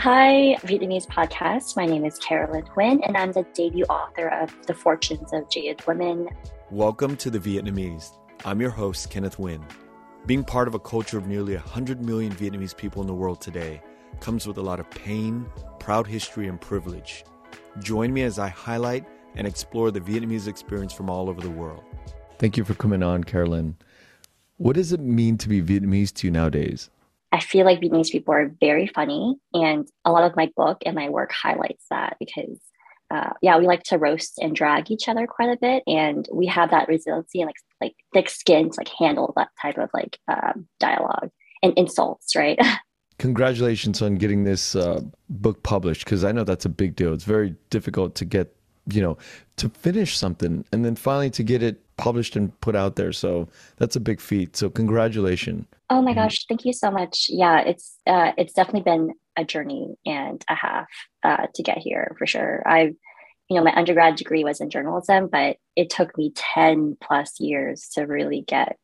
Hi, Vietnamese podcast. My name is Carolyn Huynh, and I'm the debut author of The Fortunes of Jaded Women. Welcome to The Vietnamese. I'm your host, Kenneth Nguyen. Being part of a culture of nearly 100 million Vietnamese people in the world today comes with a lot of pain, proud history, and privilege. Join me as I highlight and explore the Vietnamese experience from all over the world. Thank you for coming on, Carolyn. What does it mean to be Vietnamese to you nowadays? I feel like Vietnamese people are very funny, and a lot of my book and my work highlights that because, uh, yeah, we like to roast and drag each other quite a bit, and we have that resiliency and like like thick skin to like handle that type of like um, dialogue and insults, right? Congratulations on getting this uh, book published because I know that's a big deal. It's very difficult to get, you know, to finish something and then finally to get it published and put out there. So that's a big feat. So congratulations. Oh my gosh, thank you so much. Yeah, it's uh, it's definitely been a journey and a half uh, to get here for sure. I've, you know, my undergrad degree was in journalism, but it took me ten plus years to really get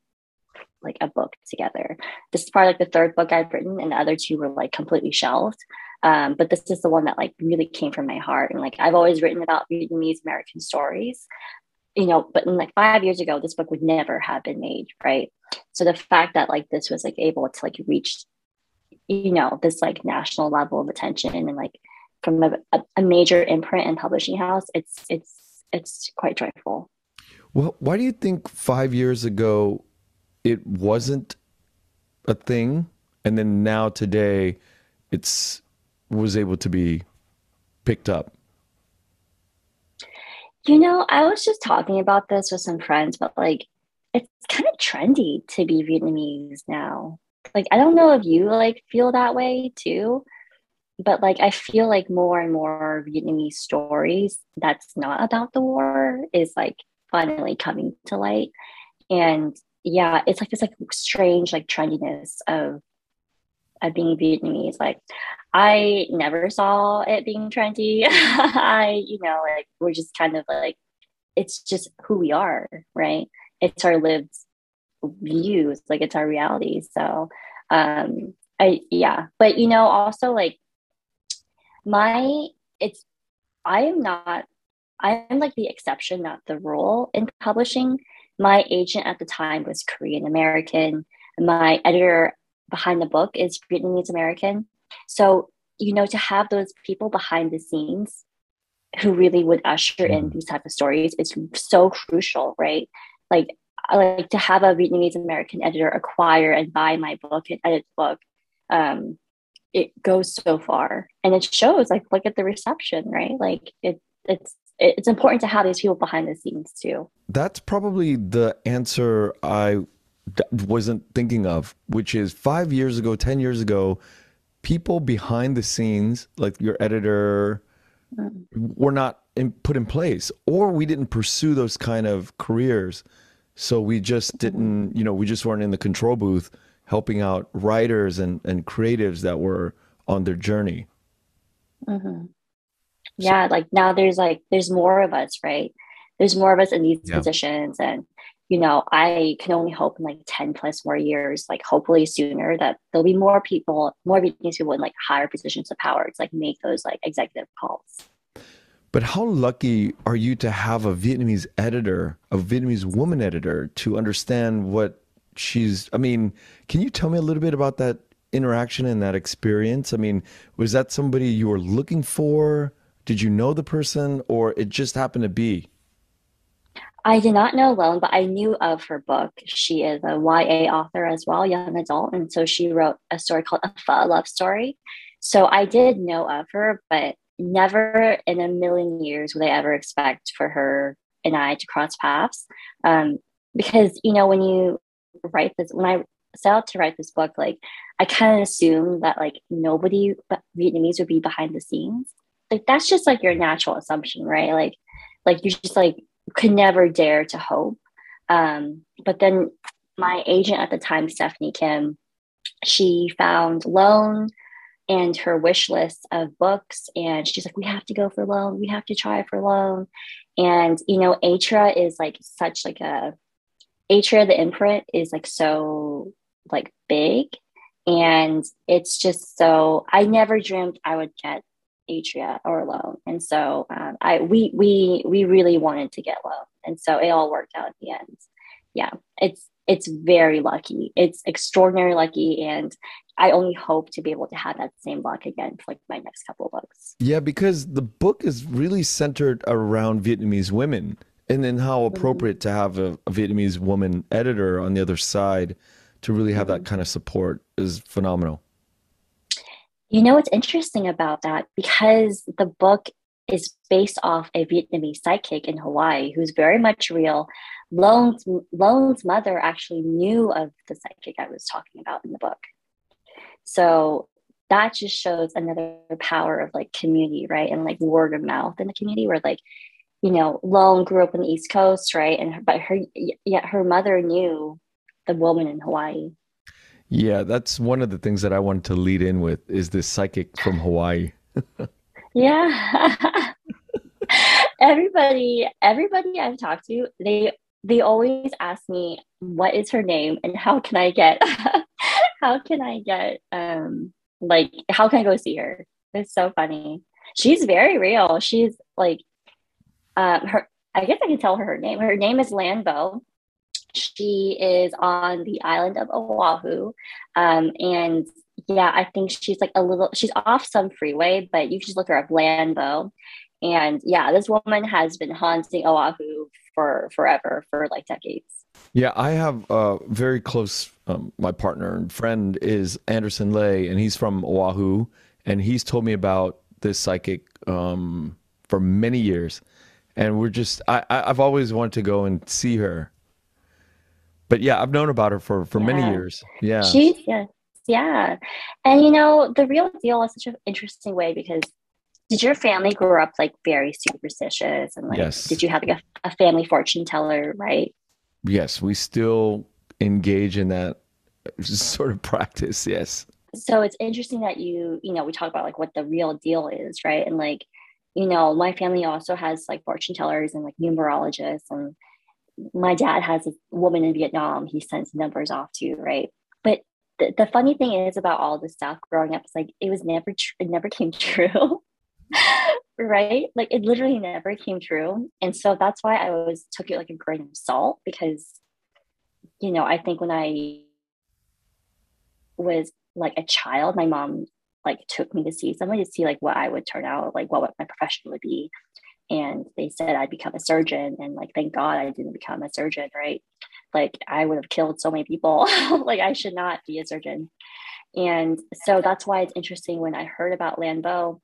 like a book together. This is probably like the third book I've written, and the other two were like completely shelved. Um, but this is the one that like really came from my heart, and like I've always written about Vietnamese American stories, you know, but in like five years ago, this book would never have been made, right? So the fact that like this was like able to like reach, you know, this like national level of attention and like from a, a major imprint and publishing house, it's it's it's quite joyful. Well, why do you think five years ago it wasn't a thing, and then now today it's was able to be picked up? You know, I was just talking about this with some friends, but like it's kind of trendy to be Vietnamese now. Like I don't know if you like feel that way too, but like I feel like more and more Vietnamese stories that's not about the war is like finally coming to light. And yeah, it's like this like strange like trendiness of of being Vietnamese. Like I never saw it being trendy. I, you know, like we're just kind of like it's just who we are, right? It's our lived views, like it's our reality. So um I yeah, but you know, also like my it's I am not I'm like the exception, not the rule in publishing. My agent at the time was Korean American. My editor behind the book is Vietnamese American. So, you know, to have those people behind the scenes who really would usher in mm-hmm. these type of stories is so crucial, right? Like, like to have a Vietnamese American editor acquire and buy my book and edit the book. Um, it goes so far, and it shows. Like, look at the reception, right? Like, it it's it's important to have these people behind the scenes too. That's probably the answer I wasn't thinking of, which is five years ago, 10 years ago, people behind the scenes, like your editor, mm. were not in, put in place, or we didn't pursue those kind of careers. So we just didn't, you know, we just weren't in the control booth helping out writers and, and creatives that were on their journey. Mm-hmm. Yeah, like now there's like, there's more of us, right? There's more of us in these yeah. positions and you know, I can only hope in like 10 plus more years, like hopefully sooner, that there'll be more people, more Vietnamese people in like higher positions of power to like make those like executive calls. But how lucky are you to have a Vietnamese editor, a Vietnamese woman editor, to understand what she's? I mean, can you tell me a little bit about that interaction and that experience? I mean, was that somebody you were looking for? Did you know the person, or it just happened to be? I did not know Loan, but I knew of her book. She is a YA author as well, young adult. And so she wrote a story called A Pho Love Story. So I did know of her, but never in a million years would I ever expect for her and I to cross paths. Um, because, you know, when you write this, when I set out to write this book, like I kind of assumed that like nobody but Vietnamese would be behind the scenes. Like that's just like your natural assumption, right? Like, like you just like could never dare to hope. Um, but then my agent at the time, Stephanie Kim, she found Loan and her wish list of books. And she's like, we have to go for Loan. We have to try for Loan. And, you know, Atria is like such like a, Atria, the imprint is like so like big And it's just so I never dreamed I would get Atria or Loan. And so um, I we we we really wanted to get Loan. And so it all worked out at the end. Yeah, it's it's very lucky. It's extraordinary lucky and I only hope to be able to have that same luck again for like my next couple of books. Yeah, because the book is really centered around Vietnamese women and then how mm-hmm. appropriate mm-hmm. to have a, a, Vietnamese woman editor on the other side to really have mm-hmm. that kind of support is phenomenal. You know what's interesting about that? Because the book is based off a Vietnamese psychic in Hawaii who's very much real. Loan's, Loan's mother actually knew of the psychic I was talking about in the book. So that just shows another power of like community, right? And like word of mouth in the community where like, you know, Loan grew up on the East Coast, right? And but her yet her mother knew the woman in Hawaii. Yeah, that's one of the things that I wanted to lead in with is this psychic from Hawaii. yeah. everybody, everybody I've talked to, they they always ask me what is her name and how can I get how can I get um like how can I go see her? It's so funny. She's very real. She's like um her I guess I can tell her her name. Her name is Lan Vo. She is on the island of Oahu. Um, and yeah, I think she's like a little, she's off some freeway, but you can just look her up, Lan Vo. And yeah, this woman has been haunting Oahu for forever, for like decades. Yeah, I have a very close, um, my partner and friend is Anderson Lay, and he's from Oahu. And he's told me about this psychic um, for many years. And we're just, I, I've always wanted to go and see her but yeah, I've known about her for for yeah. many years. Yeah, she's yeah, yeah, and you know the real deal is such an interesting way because did your family grow up like very superstitious and like yes. did you have like a, a family fortune teller right? Yes, we still engage in that sort of practice. Yes. So it's interesting that you you know we talk about like what the real deal is, right? And like you know my family also has like fortune tellers and like numerologists and my dad has a woman in Vietnam he sends numbers off to, right? But the, the funny thing is about all this stuff growing up, it's like it was never tr- it never came true. right? Like it literally never came true. And so that's why I always took it like a grain of salt because, you know, I think when I was like a child, my mom like took me to see someone to see like what I would turn out, like what, what my profession would be and they said I'd become a surgeon. And like, thank God I didn't become a surgeon, right? Like, I would have killed so many people. like, I should not be a surgeon. And so that's why it's interesting when I heard about Vo.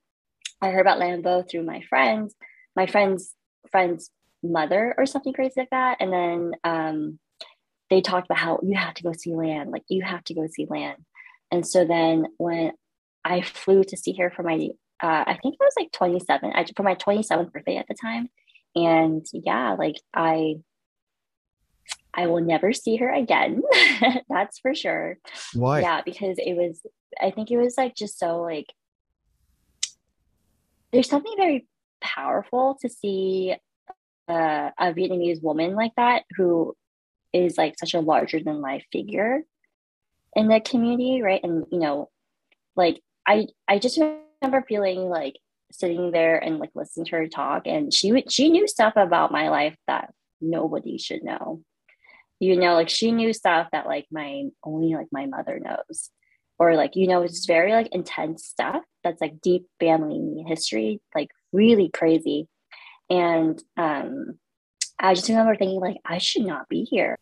I heard about Vo through my friends, my friend's friend's mother or something crazy like that. And then um, they talked about how you have to go see Lan, like you have to go see Lan. And so then when I flew to see her for my uh, I think I was like 27 I, for my 27th birthday at the time. And yeah, like I, I will never see her again. That's for sure. Why? Yeah, because it was, I think it was like just so like, there's something very powerful to see uh, a Vietnamese woman like that who is like such a larger than life figure in the community, right? And you know, like I I just remember feeling like sitting there and like listening to her talk and she would she knew stuff about my life that nobody should know. You know like she knew stuff that like my only like my mother knows. Or like you know it's very like intense stuff that's like deep family history like really crazy. And um i just remember thinking like i should not be here.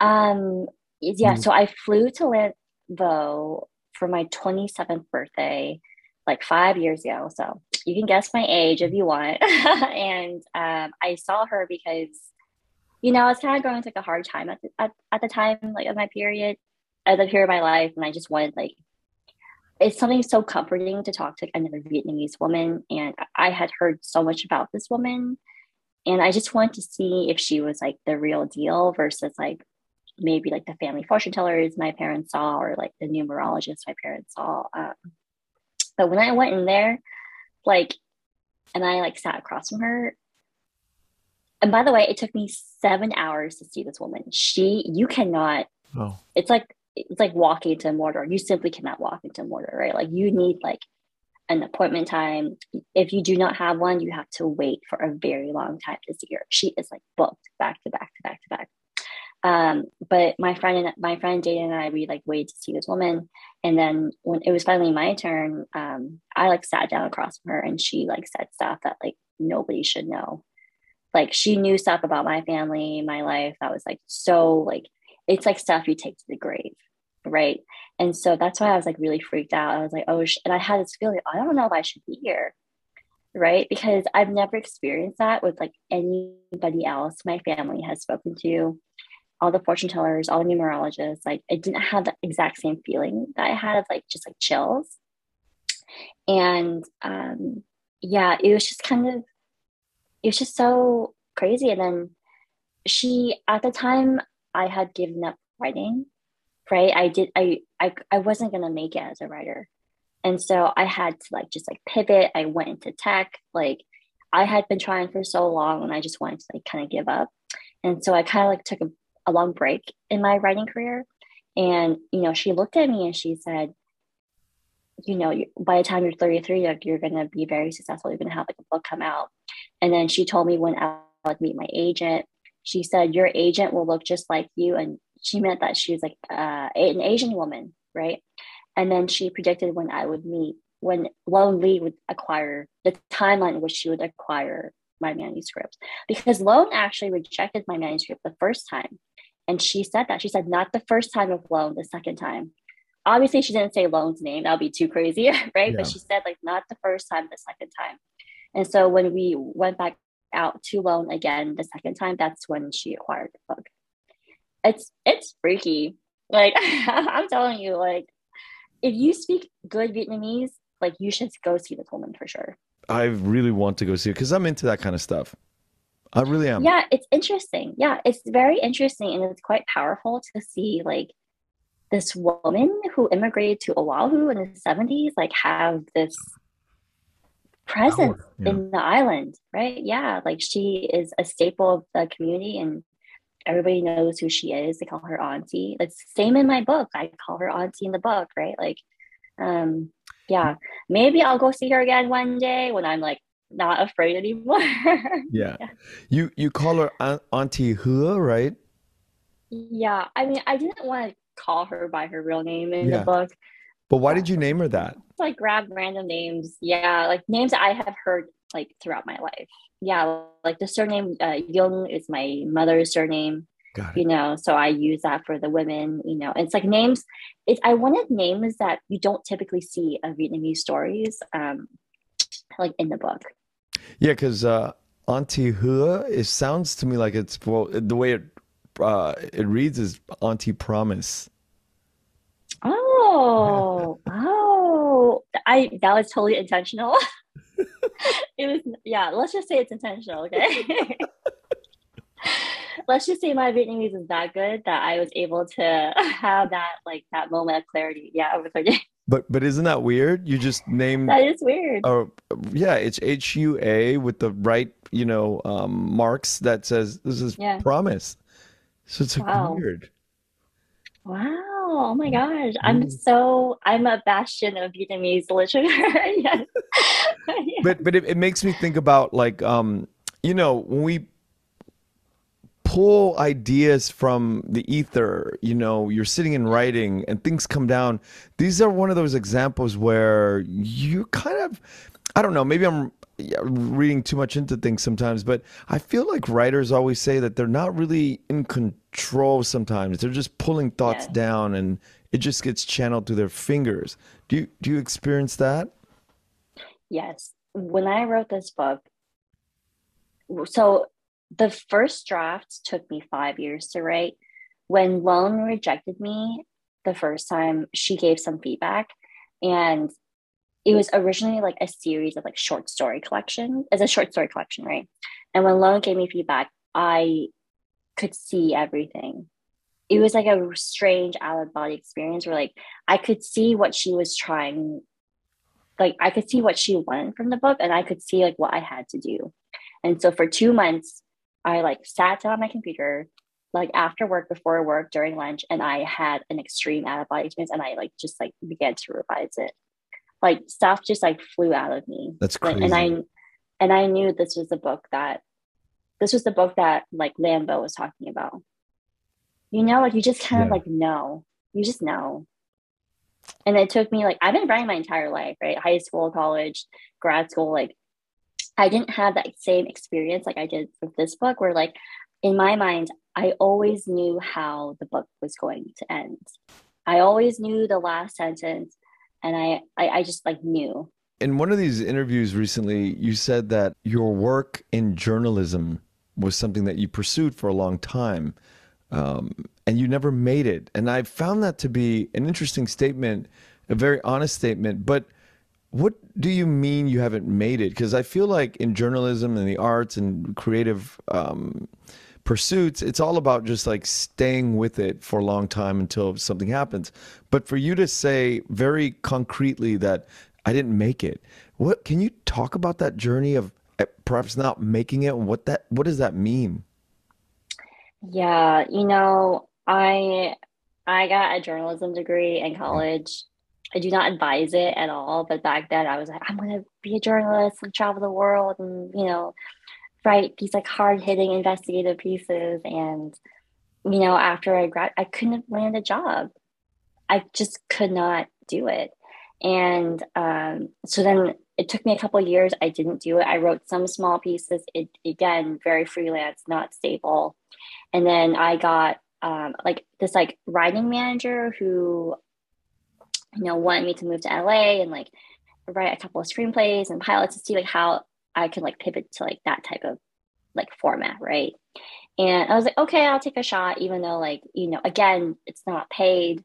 Um yeah mm-hmm. so i flew to Lan Vo for my 27th birthday like five years ago. So you can guess my age if you want. and um, I saw her because, you know, I was kind of going through like a hard time at the, at, at the time, like of my period, at the period of my life. And I just wanted like, it's something so comforting to talk to another Vietnamese woman. And I had heard so much about this woman. And I just wanted to see if she was like the real deal versus like maybe like the family fortune tellers my parents saw or like the numerologist my parents saw. Um, but when I went in there, like, and I like sat across from her. And by the way, it took me seven hours to see this woman. She, you cannot. Oh. It's like it's like walking into Mordor. You simply cannot walk into Mordor, right? Like you need like an appointment time. If you do not have one, you have to wait for a very long time to see her. She is like booked back to back to back to back. Um, but my friend and my friend Jada and I, we like waited to see this woman. And then when it was finally my turn, um, I like sat down across from her and she like said stuff that like nobody should know. Like she knew stuff about my family, my life. That was like so like it's like stuff you take to the grave right? And so that's why i was like really freaked out. I was like oh and i had this feeling i don't know if i should be here right? Because i've never experienced that with like anybody else my family has spoken to all the fortune tellers all the numerologists like it didn't have the exact same feeling that i had of like just like chills. And um yeah it was just kind of it was just so crazy. And then she at the time i had given up writing right? I did i i, I wasn't going to make it as a writer. And so i had to like just like pivot. I went into tech. Like i had been trying for so long and i just wanted to like kind of give up. And so i kind of like took a, a long break in my writing career and you know she looked at me and she said you know by the time you're 33 like, you're going to be very successful you're going to have like a book come out and then she told me when i would meet my agent she said your agent will look just like you and she meant that she was like uh, an Asian woman, right? And then she predicted when I would meet, when Loan Le would acquire the timeline in which she would acquire my manuscript. Because Loan actually rejected my manuscript the first time. And she said that. She said, not the first time of Loan, the second time. Obviously, she didn't say Loan's name. That would be too crazy, right? Yeah. But she said, like, not the first time, the second time. And so when we went back out to Loan again the second time, that's when she acquired the book it's it's freaky. Like I'm telling you, like if you speak good Vietnamese, like you should go see the woman for sure. I really want to go see it because I'm into that kind of stuff. I really am. Yeah, it's interesting. Yeah, it's very interesting and it's quite powerful to see like this woman who immigrated to Oahu in the 70s like have this presence yeah. in the island, right? Yeah, like she is a staple of the community and everybody knows who she is. They call her auntie. It's same in my book. I call her auntie in the book, right? Like, um, yeah, maybe I'll go see her again one day when I'm like not afraid anymore. yeah. yeah. You you call her Auntie Hua, right? Yeah. I mean, I didn't want to call her by her real name in yeah. the book. But why did you name her that? Like grab random names. Yeah, like names I have heard like throughout my life. Yeah, like the surname uh, Young is my mother's surname. You know, so I use that for the women. You know, it's like names. It's I wanted names that you don't typically see of Vietnamese stories, um, like in the book. Yeah, because uh, Auntie Hua, it sounds to me like it's well the way it uh, it reads is Auntie Promise. Oh, oh, I that was totally intentional. it was yeah let's just say it's intentional okay let's just say my vietnamese is that good that i was able to have that like that moment of clarity yeah with her but but isn't that weird? You just named that is weird. Oh yeah it's h-u-a with the right you know um marks that says this is yeah. promise. So it's wow. weird. Wow. Oh my gosh. I'm so i'm a bastion of vietnamese literature. Yes. But but it, it makes me think about like um you know when we pull ideas from the ether you know you're sitting and writing and things come down these are one of those examples where you kind of i don't know maybe i'm reading too much into things sometimes but i feel like writers always say that they're not really in control sometimes they're just pulling thoughts yeah. down and it just gets channeled through their fingers do you do you experience that Yes. When I wrote this book, so the first draft took me five years to write. When Loan rejected me the first time, she gave some feedback. And it was originally like a series of like short story collection as a short story collection, right? And when Loan gave me feedback, I could see everything. It was like a strange out of body experience where like I could see what she was trying like I could see what she wanted from the book and I could see like what I had to do. And so for two months, I like sat down on my computer like after work, before work, during lunch, and I had an extreme out of body experience, and I like just like began to revise it. Like stuff just like flew out of me. That's crazy. and I and I knew this was the book that this was the book that like Lan Vo was talking about. You know, like you just kind yeah. of like know. You just know. And it took me like I've been writing my entire life, right? High school, college, grad school, like I didn't have that same experience like I did with this book where like in my mind, I always knew how the book was going to end. I always knew the last sentence and I, I, I just like knew. In one of these interviews recently, you said that your work in journalism was something that you pursued for a long time um, and you never made it. And I found that to be an interesting statement, a very honest statement. But what do you mean you haven't made it? Because I feel like in journalism and the arts and creative um, pursuits, it's all about just like staying with it for a long time until something happens. But for you to say very concretely that I didn't make it, what can you talk about that journey of eh, perhaps not making it? What that what does that mean? Yeah, you know, I I got a journalism degree in college. I do not advise it at all, but back then I was like, I'm gonna be a journalist and travel the world and you know, write these like hard hitting investigative pieces. And you know, after I grad, I couldn't land a job. I just could not do it. And um, so then it took me a couple years. I didn't do it. I wrote some small pieces. It again, very freelance, not stable. And then I got um, like this like writing manager who, you know, wanted me to move to LA and like write a couple of screenplays and pilots to see like how I can like pivot to like that type of like format, right? And I was like, okay, I'll take a shot, even though like, you know, again, it's not paid.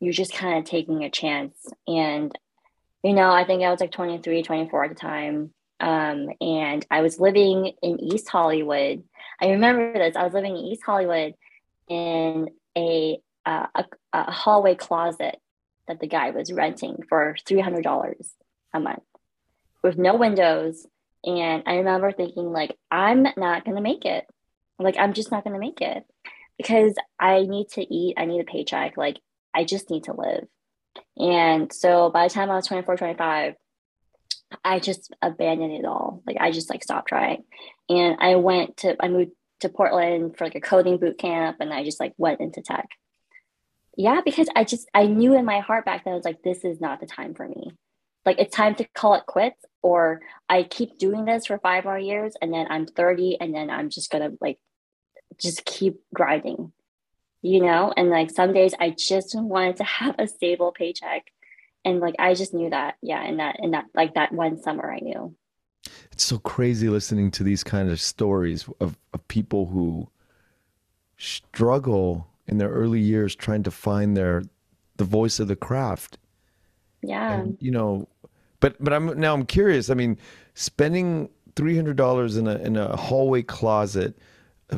You're just kind of taking a chance. And, you know, I think I was like 23, 24 at the time. Um, and I was living in East Hollywood. I remember this. I was living in East Hollywood in a uh, a, a, hallway closet that the guy was renting for three hundred dollars a month with no windows. And I remember thinking, like, I'm not gonna make it. Like, I'm just not gonna make it because I need to eat. I need a paycheck. Like, I just need to live. And so by the time I was 24, 25, I just abandoned it all. Like I just like stopped trying. And I went to I moved to Portland for like a coding boot camp and I just like went into tech. Yeah, because I just I knew in my heart back then I was like this is not the time for me. Like it's time to call it quits or I keep doing this for 5 more years and then I'm 30 and then I'm just to like just keep grinding. You know, and like some days I just wanted to have a stable paycheck and like I just knew that yeah in that in that like that one summer I knew it's so crazy listening to these kind of stories of, of people who struggle in their early years trying to find their the voice of the craft. Yeah. And, you know but but i'm now i'm curious i mean spending $300 in a in a hallway closet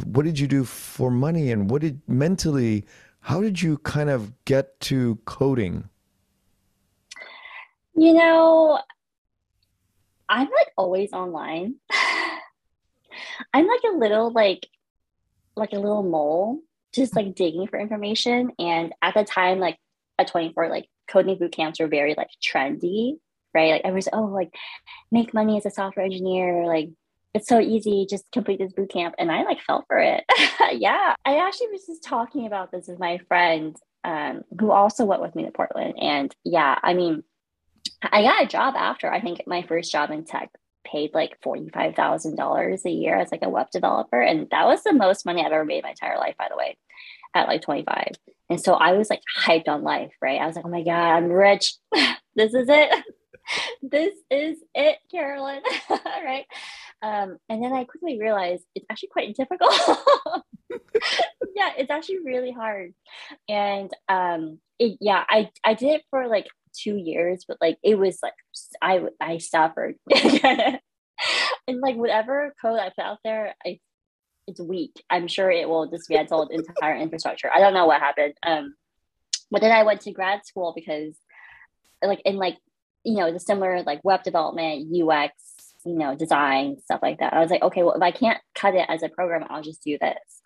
what did you do for money? And what did mentally how did you kind of get to coding? You know, I'm like always online. I'm like a little like like a little mole, just like digging for information. And at the time, like at 24, like coding boot camps were very like trendy, right? Like everyone's oh like make money as a software engineer, like it's so easy, just complete this boot camp. And I like fell for it. yeah. I actually was just talking about this with my friend um, who also went with me to Portland. And yeah, I mean, I got a job after. I think my first job in tech paid like $45,000 a year as like a web developer. And that was the most money I've ever made my entire life, by the way, at like 25. And so I was like hyped on life, right? I was like, oh my God, I'm rich. this is it. this is it, Carolyn, right? Um, and then I quickly realized it's actually quite difficult. yeah, it's actually really hard. And um, it, yeah, I, I did it for like two years, but like it was like I I suffered. and like whatever code I put out there, I it's weak. I'm sure it will dismantle the entire infrastructure. I don't know what happened. Um, but then I went to grad school because, like, in like, you know, the similar like web development, UX, you know, design stuff like that. I was like, okay, well, if I can't cut it as a program, I'll just do this.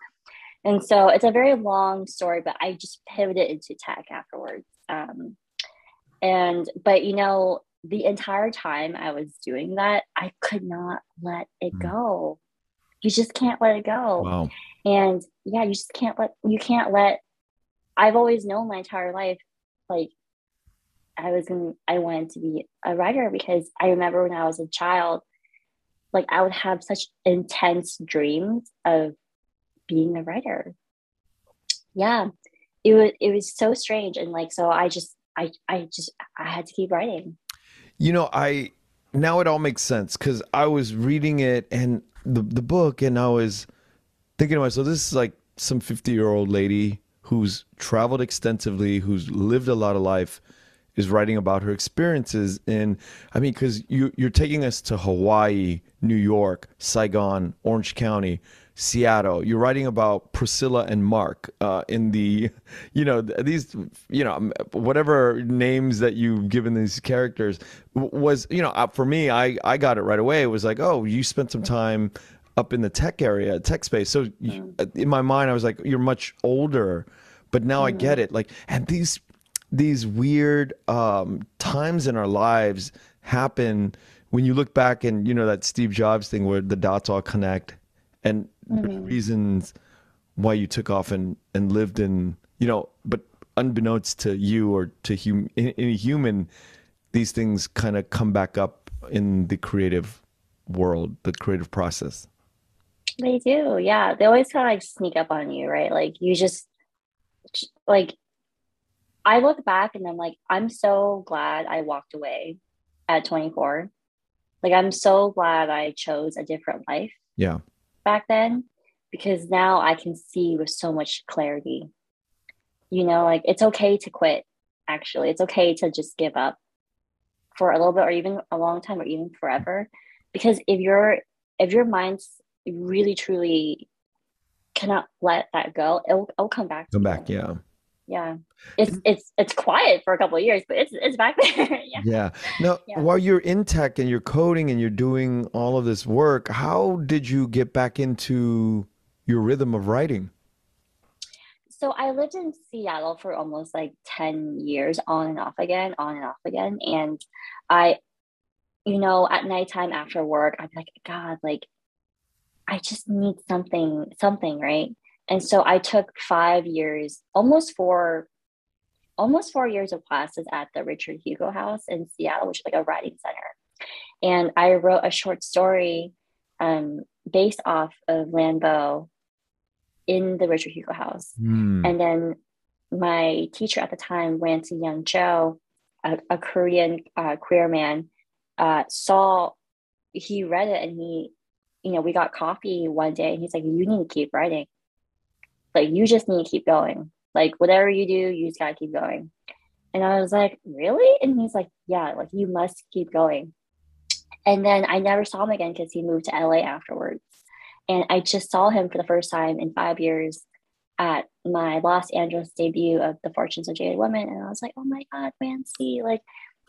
and so it's a very long story, but I just pivoted into tech afterwards. Um, and but you know, the entire time I was doing that, I could not let it mm. go. You just can't let it go. Wow. And yeah, you just can't let you can't let I've always known my entire life, like I was in I wanted to be a writer because I remember when I was a child, like I would have such intense dreams of being a writer. Yeah. It was it was so strange. And like so I just I I just I had to keep writing. You know, I now it all makes sense because I was reading it and the the book and I was thinking to myself, this is like some 50 year old lady who's traveled extensively, who's lived a lot of life, is writing about her experiences in I mean, because you you're taking us to Hawaii, New York, Saigon, Orange County, Seattle. You're writing about Priscilla and Mark uh, in the, you know, these, you know, whatever names that you've given these characters was, you know, uh, for me, I I got it right away. It was like, oh, you spent some time up in the tech area, tech space. So mm. Uh, in my mind, I was like, you're much older, but now mm. I get it. Like, and these these weird um, times in our lives happen when you look back and you know that Steve Jobs thing where the dots all connect and mm-hmm. reasons why you took off and and lived in you know but unbeknownst to you or to hum, any human these things kind of come back up in the creative world the creative process. They do yeah. They always kind of like sneak up on you right? Like you just like i look back and i'm like i'm so glad i walked away at 24 like i'm so glad i chose a different life. Yeah back then because now I can see with so much clarity. You know, like it's okay to quit, actually. It's okay to just give up for a little bit or even a long time or even forever. Because if your if your mind's really truly cannot let that go, it'll, it'll come back. Come back, yeah yeah. It's it's it's quiet for a couple of years but it's it's back there. Yeah. Yeah. Now yeah. while you're in tech and you're coding and you're doing all of this work how did you get back into your rhythm of writing? So i lived in seattle for almost like 10 years on and off again on and off again. And i you know at nighttime after work i'm like god like i just need something something right and so I took five years, almost four, almost four years of classes at the Richard Hugo House in Seattle, which is like a writing center. And I wrote a short story um, based off of Lan Vo in the Richard Hugo House. Mm. And then my teacher at the time, Rancy Young Cho, a, a Korean uh, queer man, uh, saw, he read it and he, you know, we got coffee one day and he's like, you need to keep writing. Like you just need to keep going. Like whatever you do, you just gotta keep going. And I was like, really? And he's like, yeah, like you must keep going. And then I never saw him again because he moved to LA afterwards. And I just saw him for the first time in five years at my Los Angeles debut of The Fortunes of Jaded Women. And I was like, oh my God, Rancy, like,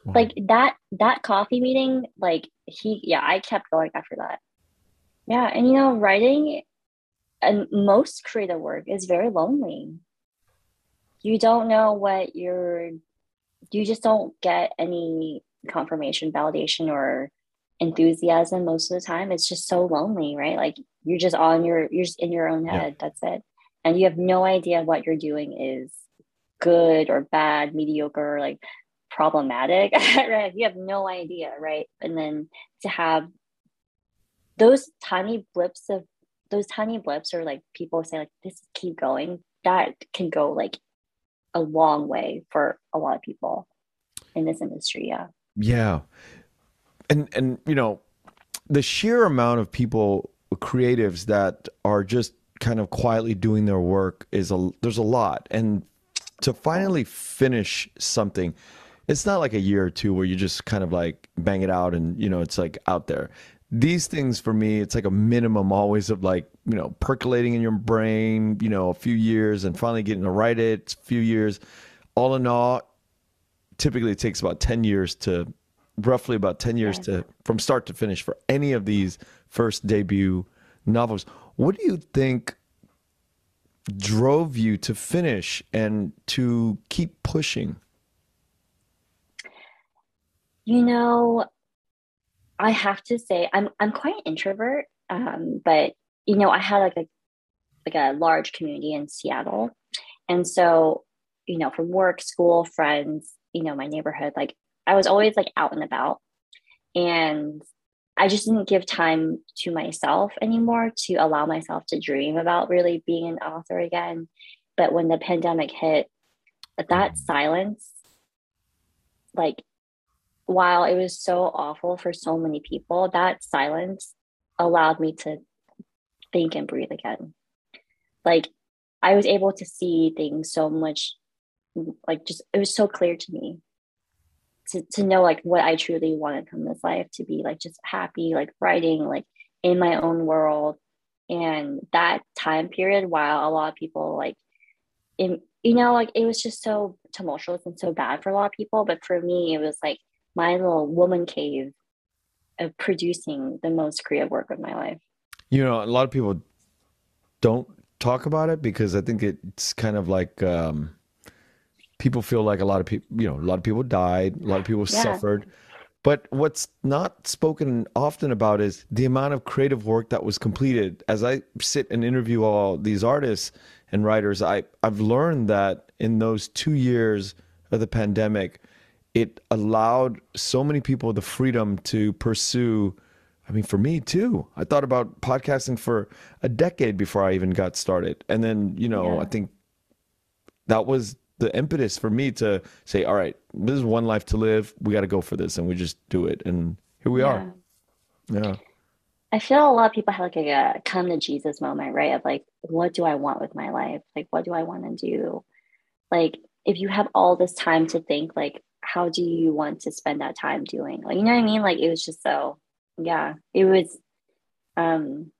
wow. like that, that coffee meeting, like he, yeah, I kept going after that. Yeah. And, you know, writing and most creative work is very lonely. You don't know what you're you just don't get any confirmation validation or enthusiasm most of the time. It's just so lonely right? Like you're just on your you're just in your own head. Yeah. that's it. And you have no idea what you're doing is good or bad mediocre like problematic. Right? You have no idea right? And then to have those tiny blips of those tiny blips or like people say like this keep going that can go like a long way for a lot of people in this industry yeah. Yeah. And and you know the sheer amount of people creatives that are just kind of quietly doing their work is a there's a lot. And to finally finish something it's not like a year or two where you just kind of like bang it out and you know it's like out there these things for me, it's like a minimum always of like, you know, percolating in your brain, you know, a few years and finally getting to write it, a few years. All in all, typically it takes about 10 years to roughly about 10 years to from start to finish for any of these first debut novels. What do you think drove you to finish and to keep pushing? You know, I have to say I'm I'm quite an introvert, um, but you know I had like a like a large community in Seattle, and so you know from work, school, friends, you know my neighborhood, like I was always like out and about, and I just didn't give time to myself anymore to allow myself to dream about really being an author again. But when the pandemic hit, that silence, like while it was so awful for so many people, that silence allowed me to think and breathe again. Like I was able to see things so much, like just it was so clear to me to, to know like what I truly wanted from this life to be like just happy, like writing, like in my own world. And that time period, while a lot of people like in you know, like it was just so tumultuous and so bad for a lot of people. But for me, it was like my little woman cave of producing the most creative work of my life. You know, a lot of people don't talk about it because I think it's kind of like um, people feel like a lot of people, you know, a lot of people died, a lot of people yeah. suffered. But what's not spoken often about is the amount of creative work that was completed. As I sit and interview all these artists and writers, I, I've learned that in those two years of the pandemic, it allowed so many people the freedom to pursue. I mean, for me too. I thought about podcasting for a decade before I even got started. And then, you know, yeah. I think that was the impetus for me to say, all right, this is one life to live. We got to go for this. And we just do it. And here we yeah. are. Yeah. I feel a lot of people have like a, come to Jesus moment, right? Of like, what do I want with my life? Like, what do I want to do? Like, if you have all this time to think, like, how do you want to spend that time doing? Like, you know what I mean? Like it was just so, yeah, it was, um,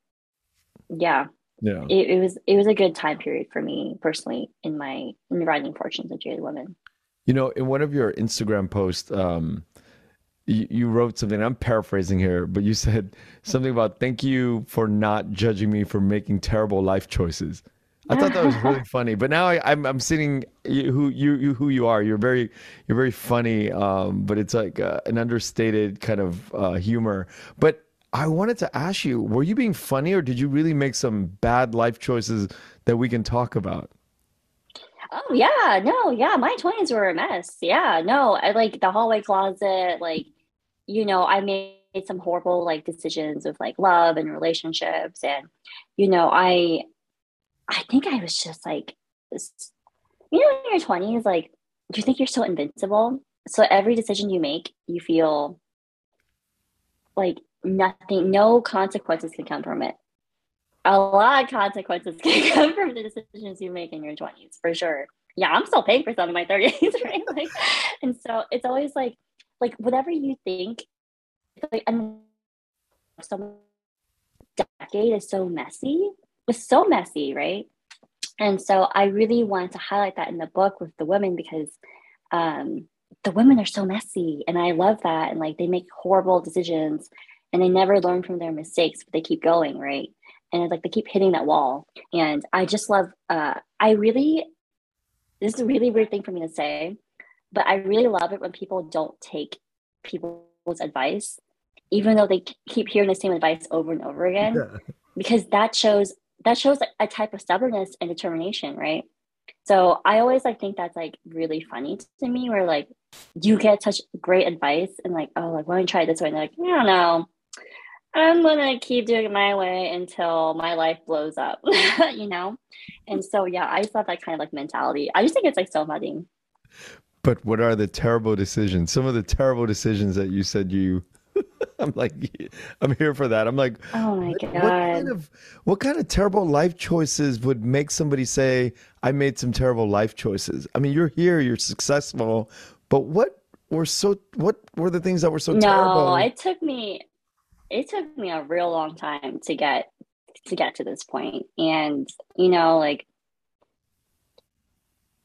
yeah, yeah. It, it was it was a good time period for me personally in my in the writing Fortunes of Jaded Women. You know, in one of your Instagram posts, um, you, you wrote something. I'm paraphrasing here, but you said something about thank you for not judging me for making terrible life choices. I thought that was really funny. But now I, am I'm, I'm sitting who you, you who you are. You're very you're very funny. Um, but it's like uh, an understated kind of uh, humor. But I wanted to ask you: Were you being funny, or did you really make some bad life choices that we can talk about? Oh yeah, no, yeah. My twenties were a mess. Yeah, no. I like the hallway closet. Like, you know, I made some horrible like decisions with like love and relationships, and you know, I I think I was just like, you know, in your 20s, like, you think you're so invincible. So every decision you make, you feel like nothing, no consequences can come from it. A lot of consequences can come from the decisions you make in your 20s, for sure. Yeah, I'm still paying for some in my 30s, right? Like, and so it's always like, like whatever you think, like, and some decade is so messy was so messy, right? And so I really wanted to highlight that in the book with the women because um, the women are so messy, and I love that. And like they make horrible decisions, and they never learn from their mistakes, but they keep going, right? And it's like they keep hitting that wall. And I just love. Uh, I really, this is a really weird thing for me to say, but I really love it when people don't take people's advice, even though they keep hearing the same advice over and over again, yeah. because that shows that shows a type of stubbornness and determination, right? So I always like think that's like really funny to me where like you get such great advice and like, oh, like, why don't you try it this way? And they're like, I don't know. I'm gonna keep doing it my way until my life blows up, you know? And so yeah, I just love that kind of like mentality. I just think it's like so funny. But what are the terrible decisions? Some of the terrible decisions that you said you I'm like, I'm here for that. I'm like, oh my god, what kind of what kind of terrible life choices would make somebody say I made some terrible life choices? I mean, you're here, you're successful, but what were so what were the things that were so no, terrible? No, it took me it took me a real long time to get to get to this point, and you know, like.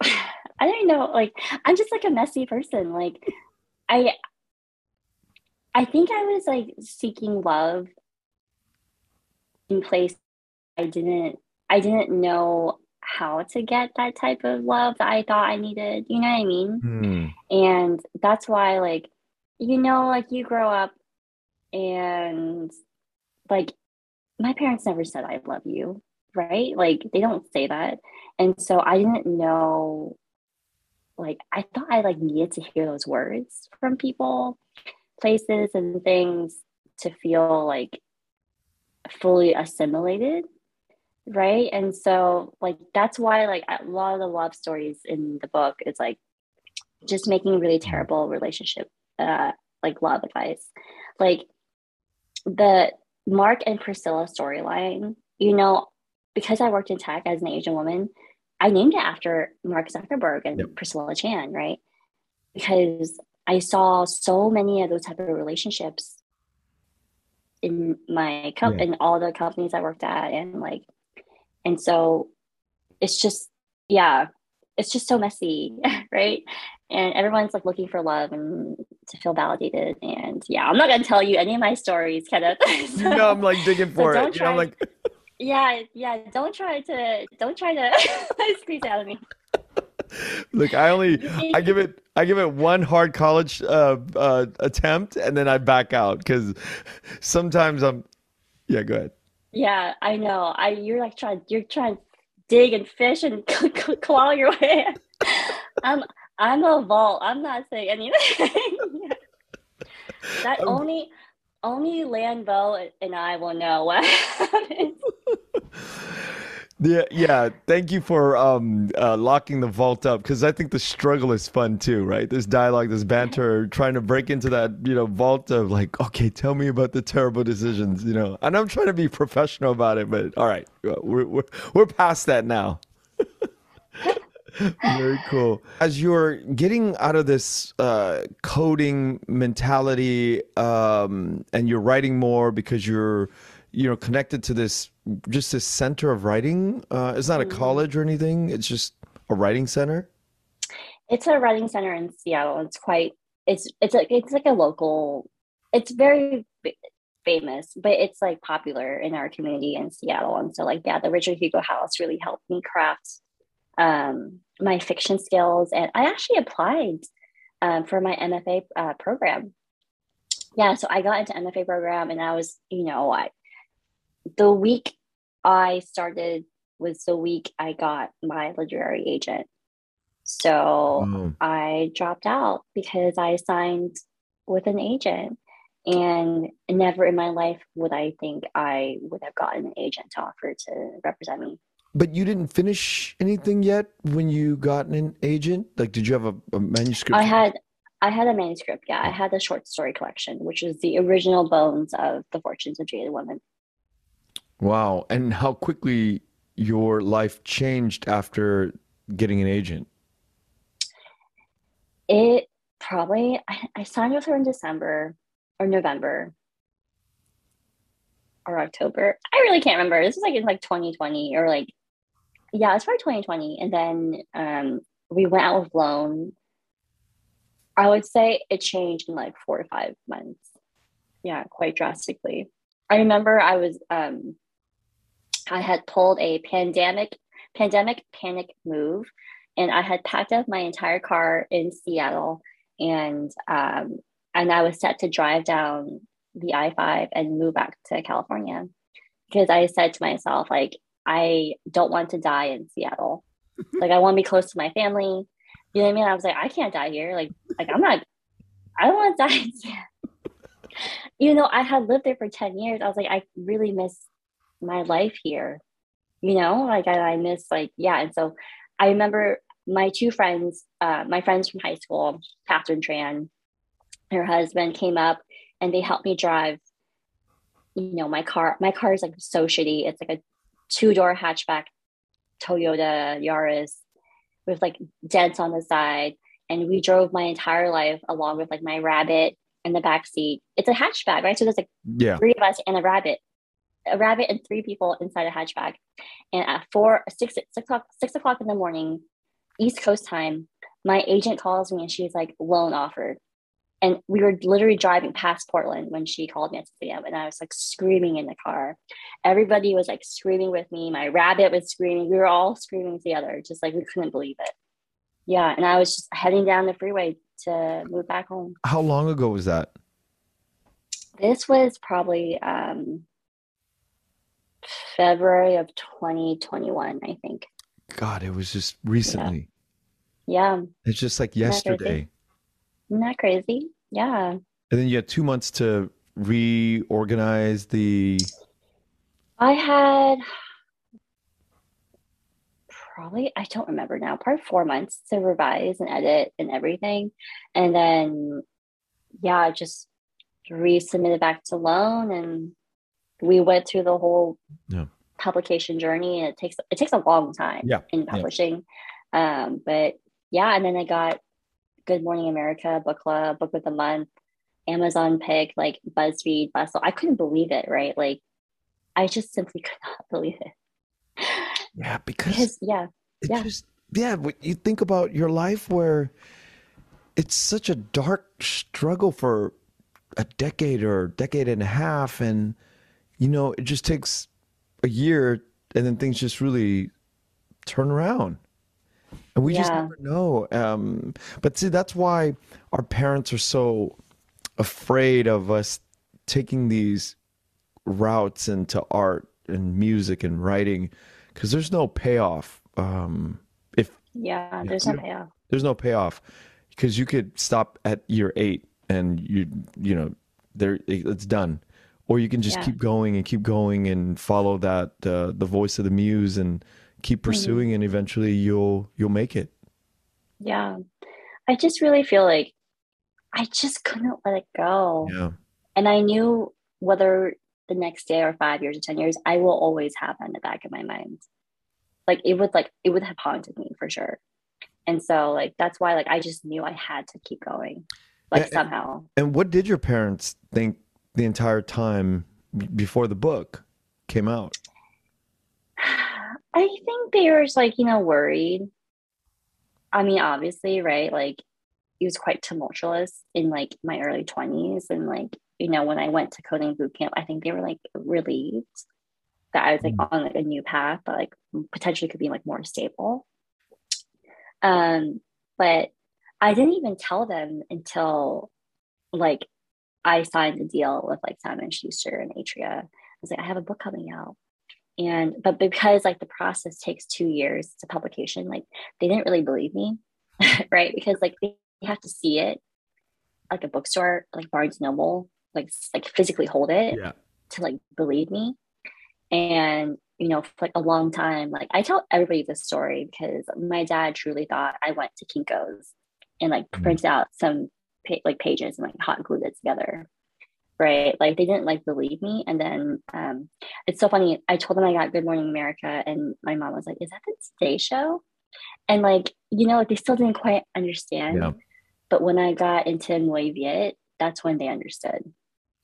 I don't know, like I'm just like a messy person. Like I I think I was like seeking love in place I didn't I didn't know how to get that type of love that I thought I needed. You know what I mean? Hmm. And that's why, like, you know, like you grow up and like my parents never said I love you, right? Like they don't say that. And so I didn't know like I thought I like needed to hear those words from people, places and things to feel like fully assimilated right? And so like that's why like a lot of the love stories in the book is like just making really terrible relationship uh like love advice. Like the mark and priscilla storyline you know because i worked in tech as an asian woman i named it after mark zuckerberg and yep. priscilla chan right? Because i saw so many of those type of relationships in my company yeah. in all the companies i worked at and like and so it's just, yeah, it's just so messy, right? And everyone's like looking for love and to feel validated. And yeah, I'm not gonna tell you any of my stories, Kenneth. so, no, I'm like digging for so it. You know, I'm like Yeah, yeah. Don't try to don't try to squeeze out of me. Look, I only I give it I give it one hard college uh, uh, attempt and then I back out because sometimes I'm yeah. Go ahead. Yeah, I know. I you're like trying you're trying to dig and fish and claw your way. I'm I'm a vault. I'm not saying anything. that um, only only Lan Vo and I will know what happens. Yeah, yeah. Thank you for um, uh, locking the vault up because I think the struggle is fun too, right? This dialogue, this banter, trying to break into that you know vault of like, okay, tell me about the terrible decisions, you know. And I'm trying to be professional about it, but all right, we're we're, we're past that now. Very cool. As you're getting out of this uh, coding mentality, um, and you're writing more because you're you know connected to this just this center of writing uh, it's not a mm-hmm. college or anything it's just a writing center it's a writing center in seattle it's quite it's it's like it's like a local it's very famous but it's like popular in our community in seattle and so like yeah the richard hugo house really helped me craft um, my fiction skills and i actually applied um, for my mfa uh, program yeah so i got into mfa program and i was you know i the week I started was the week I got my literary agent. So. I dropped out because I signed with an agent. And never in my life would I think I would have gotten an agent to offer to represent me. But you didn't finish anything yet when you got an agent? Like, did you have a, a manuscript? I had, I had a manuscript. Yeah, I had a short story collection, which is the original bones of the Fortunes of Jaded Women. Wow. And how quickly your life changed after getting an agent? It probably, I, I signed with her in December or November or October. I really can't remember. This was like in like 2020 or like, yeah, it's probably 2020. And then um, we went out with Loan. I would say it changed in like four or five months. Yeah, quite drastically. I remember I was um, I had pulled a pandemic pandemic panic move, and I had packed up my entire car in Seattle, and um, and I was set to drive down the I five and move back to California because I said to myself like I don't want to die in Seattle, like I want to be close to my family. You know what I mean? I was like, I can't die here. Like, like I'm not. I don't want to die in Seattle. you know, I had lived there for 10 years. I was like, I really miss my life here you know like I, I miss like yeah and so i remember my two friends uh, my friends from high school catherine tran her husband came up and they helped me drive you know my car. My car is like so shitty. It's like a two-door hatchback toyota yaris with like dents on the side. And we drove my entire life along with like my rabbit in the back seat. It's a hatchback right? So there's like yeah. three of us and a rabbit a rabbit and three people inside a hatchback. And at four, six, six o'clock, six o'clock in the morning, East Coast time, my agent calls me and she's like, Loan offered. And we were literally driving past Portland when she called me at 6 a.m. And I was like screaming in the car. Everybody was like screaming with me. My rabbit was screaming. We were all screaming together, just like we couldn't believe it. Yeah. And I was just heading down the freeway to move back home. How long ago was that? This was probably um, February of 2021, I think. God, it was just recently. Yeah. yeah. It's just like yesterday. Isn't that crazy? Yeah. And then you had two months to reorganize the. I had probably, I don't remember now, probably four months to revise and edit and everything. And then, yeah, just resubmitted back to Loan and we went through the whole yeah. publication journey and it takes it takes a long time yeah. in publishing yeah. um but yeah and then i got good morning america book club book of the month amazon pick like buzzfeed bustle i couldn't believe it right like i just simply could not believe it yeah because, because yeah yeah just yeah you think about your life where it's such a dark struggle for a decade or decade and a half and you know, it just takes a year and then things just really turn around. And we yeah. just never know. Um, but see, that's why our parents are so afraid of us taking these routes into art and music and writing because there's no payoff. Um, if yeah, there's no payoff. There's no payoff because you could stop at year eight and you you know there it's done or you can just yeah. keep going and keep going and follow that uh, the voice of the muse and keep mm-hmm. pursuing mm-hmm. and eventually you'll you'll make it yeah i just really feel like i just couldn't let it go yeah and i knew whether the next day or five years or ten years i will always have that in the back of my mind like it would like it would have haunted me for sure and so like that's why like i just knew i had to keep going like and, somehow and what did your parents think the entire time before the book came out? I think they were just like, you know, worried. I mean, obviously, right? Like, it was quite tumultuous in like my early 20s. And like, you know, when I went to coding boot camp, I think they were like relieved that I was like mm-hmm. on like a new path that like potentially could be like more stable. Um, but I didn't even tell them until like I signed a deal with like Simon Schuster and Atria. I was like, I have a book coming out. And but because like the process takes two years to publication, like they didn't really believe me, right? Because like they have to see it, like a bookstore, like Barnes Noble, like like physically hold it yeah. to like believe me. And you know, for like a long time, like I tell everybody this story because my dad truly thought I went to Kinko's and like mm-hmm. printed out some pa- like pages and like hot glued it together right? Like they didn't like believe me. And then um it's so funny. I told them i got good morning america and my mom was like is that the today show? And like you know like they still didn't quite understand. Yeah. but when i got into Nguoi Viet that's when they understood.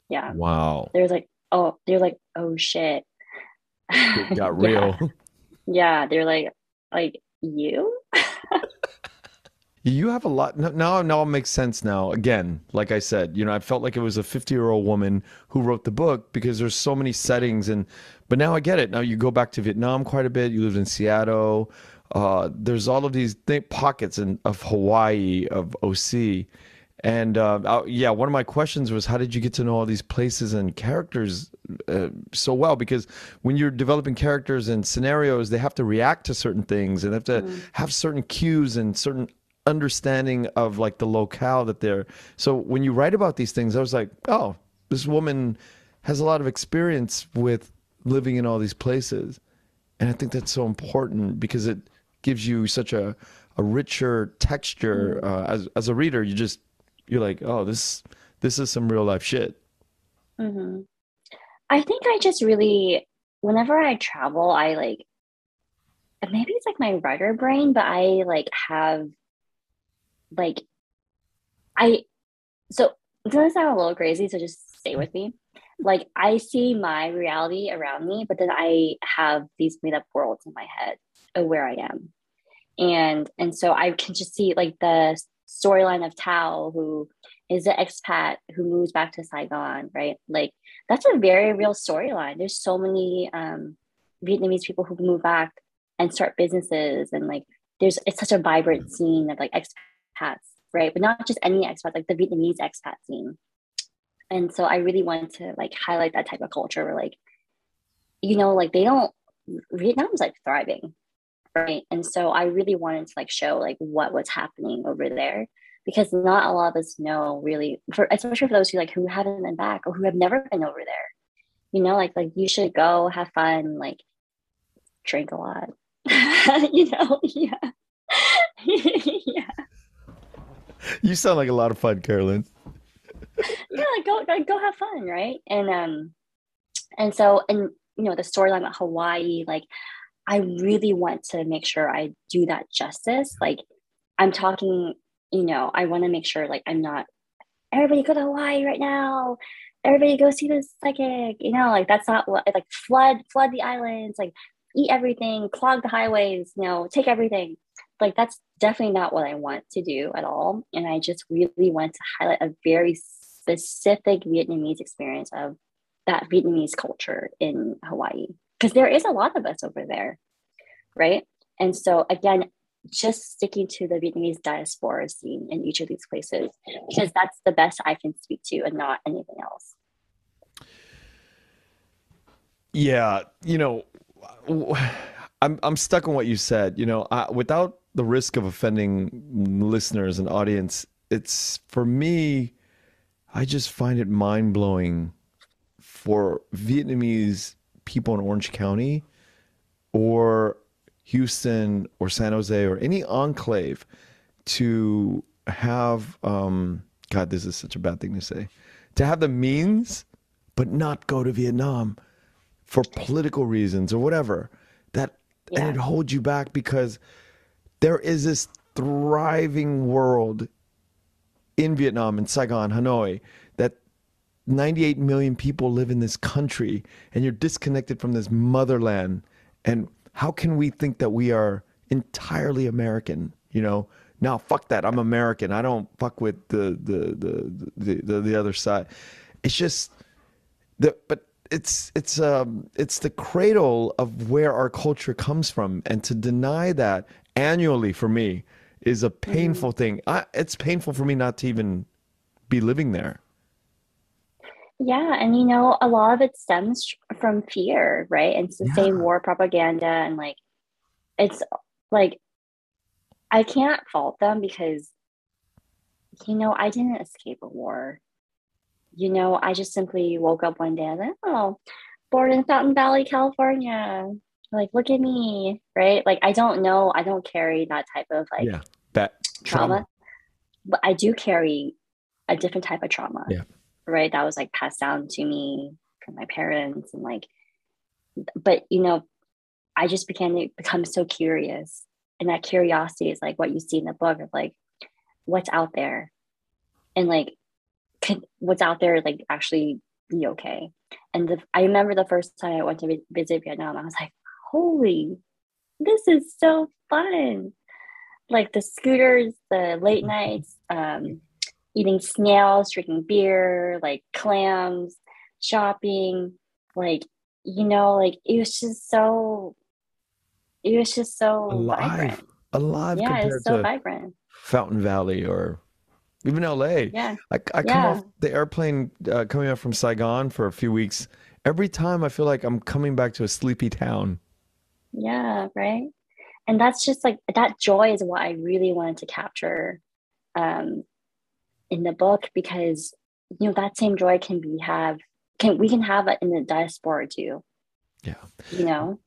Yeah. Wow. They're like oh they're like oh shit. It got real. Yeah. yeah they're like like you you have a lot now. Now it makes sense. Now again, like I said, you know, I felt like it was a fifty-year-old woman who wrote the book because there's so many settings, and but now I get it. Now you go back to Vietnam quite a bit. You lived in Seattle. Uh, there's all of these th- pockets in, of Hawaii, of OC, and uh, yeah, one of my questions was, how did you get to know all these places and characters uh, so well? Because when you're developing characters and scenarios, they have to react to certain things and they have to mm. have certain cues and certain understanding of like the locale that they're so when you write about these things i was like oh this woman has a lot of experience with living in all these places and i think that's so important because it gives you such a, a richer texture mm-hmm. uh, as, as a reader you just you're like oh this this is some real life shit mm-hmm. i think i just really whenever i travel i like maybe it's like my writer brain but i like have like I so it's gonna sound a little crazy, so just stay with me. Like I see my reality around me, but then I have these made up worlds in my head of where I am. And and so I can just see like the storyline of Tao who is an expat who moves back to Saigon, right? Like that's a very real storyline. There's so many um, Vietnamese people who move back and start businesses, and like there's it's such a vibrant scene of like expats, right? But not just any expat, like the Vietnamese expat scene. And so I really wanted to like highlight that type of culture where like, you know, like they don't Vietnam's like thriving, right? And so I really wanted to like show like what was happening over there because not a lot of us know really for especially for those who like who haven't been back or who have never been over there you know like like you should go have fun like drink a lot you know yeah yeah you sound like a lot of fun carolyn yeah like go like, go have fun right and um and so and you know the storyline of hawaii like i really want to make sure i do that justice like i'm talking you know, I want to make sure like I'm not everybody go to Hawaii right now. Everybody go see this psychic. You know, like that's not what like flood flood the islands, like eat everything, clog the highways, you know, take everything. Like that's definitely not what I want to do at all. And I just really want to highlight a very specific Vietnamese experience of that Vietnamese culture in Hawaii. Because there is a lot of us over there. Right. And so again, just sticking to the Vietnamese diaspora scene in each of these places because that's the best I can speak to and not anything else. Yeah, you know, I'm I'm stuck on what you said. You know, I, without the risk of offending listeners and audience, it's for me. I just find it mind blowing for Vietnamese people in Orange County or Houston or San Jose or any enclave to have um, God, this is such a bad thing to say, to have the means but not go to Vietnam for political reasons or whatever. That yeah. and it holds you back because there is this thriving world in Vietnam, in Saigon, Hanoi, that 98 million people live in this country and you're disconnected from this motherland. And how can we think that we are entirely American? You know, now fuck that. I'm American. I don't fuck with the the the the, the, the other side. It's just the but it's it's um it's the cradle of where our culture comes from, and to deny that annually for me is a painful mm-hmm. thing. I, it's painful for me not to even be living there. Yeah, and you know, a lot of it stems from fear, right? And it's the yeah. same war propaganda and like it's like I can't fault them because you know, I didn't escape a war. You know, I just simply woke up one day and like, oh, born in Fountain Valley, California. Like, look at me, right? Like, I don't know, I don't carry that type of like yeah, that trauma. trauma, but I do carry a different type of trauma. Yeah right that was like passed down to me from my parents and like but you know i just began to become so curious and that curiosity is like what you see in the book of like what's out there and like could what's out there like actually be okay and the, i remember the first time i went to visit vietnam i was like holy this is so fun like the scooters the late nights um eating snails, drinking beer, like clams, shopping, like you know, like it was just so it was just so alive. Vibrant. Alive yeah, it's so vibrant. Fountain Valley or even LA. Yeah. I, I come yeah. off the airplane uh, coming up from Saigon for a few weeks. Every time I feel like I'm coming back to a sleepy town. Yeah, right. And that's just like that joy is what I really wanted to capture um, in the book because you know that same joy can be have can we can have it in the diaspora too. Yeah. You know?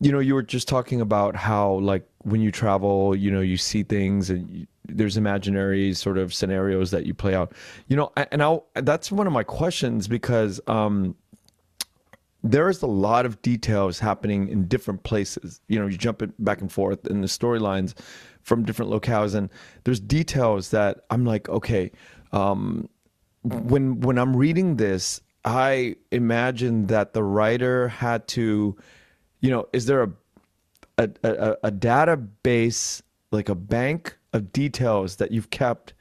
You know you were just talking about how like when you travel you know you see things and you, there's imaginary sort of scenarios that you play out. You know and i that's one of my questions because um there's a lot of details happening in different places. You know you jump it back and forth in the storylines from different locales, and there's details that I'm like, okay, um, when when I'm reading this, I imagine that the writer had to, you know, is there a a, a, a database like a bank of details that you've kept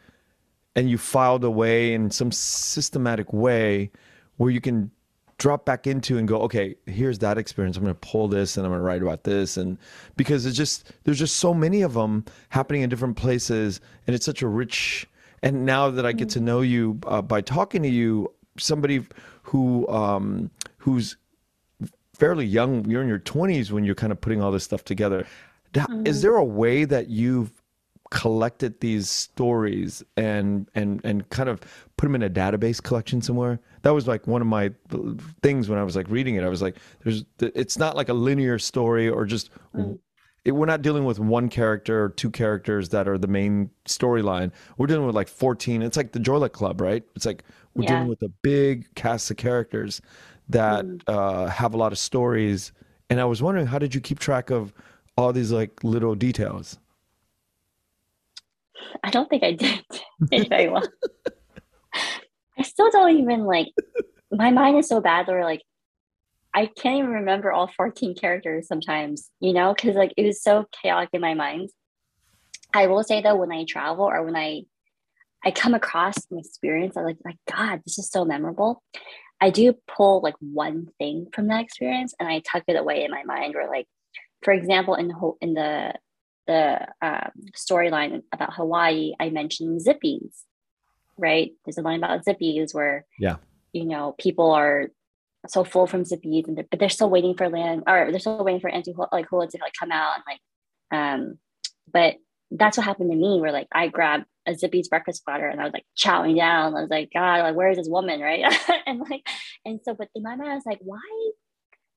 and you filed away in some systematic way where you can drop back into and go, okay, here's that experience. I'm going to pull this and I'm going to write about this. And because it's just, there's just so many of them happening in different places. And it's such a rich, and now that I get to know you uh, by talking to you, somebody who, um, who's fairly young, you're in your 20s when you're kind of putting all this stuff together. Mm-hmm. Is there a way that you've collected these stories and and and kind of put them in a database collection somewhere that was like one of my things when i was like reading it i was like there's it's not like a linear story or just mm. it, we're not dealing with one character or two characters that are the main storyline we're dealing with like 14 it's like the Joy Luck club right it's like we're yeah. dealing with a big cast of characters that mm. uh, have a lot of stories and i was wondering how did you keep track of all these like little details I don't think I did, did very well. I still don't even like my mind is so bad or like I can't even remember all 14 characters sometimes, you know, because like it was so chaotic in my mind. I will say though, when I travel or when I I come across an experience, I'm like, like God, this is so memorable. I do pull like one thing from that experience and I tuck it away in my mind. Or like, for example, in the in the the um, storyline about Hawaii, I mentioned Zippy's, right? There's a line about Zippy's where, yeah, you know, people are so full from Zippy's, and they're, but they're still waiting for Lan, or they're still waiting for anti like Hula to like come out and like, um, but that's what happened to me. Where like I grabbed a Zippy's breakfast platter and I was like chowing down. I was like, God, like where is this woman, right? and like, and so, but in my mind, I was like, why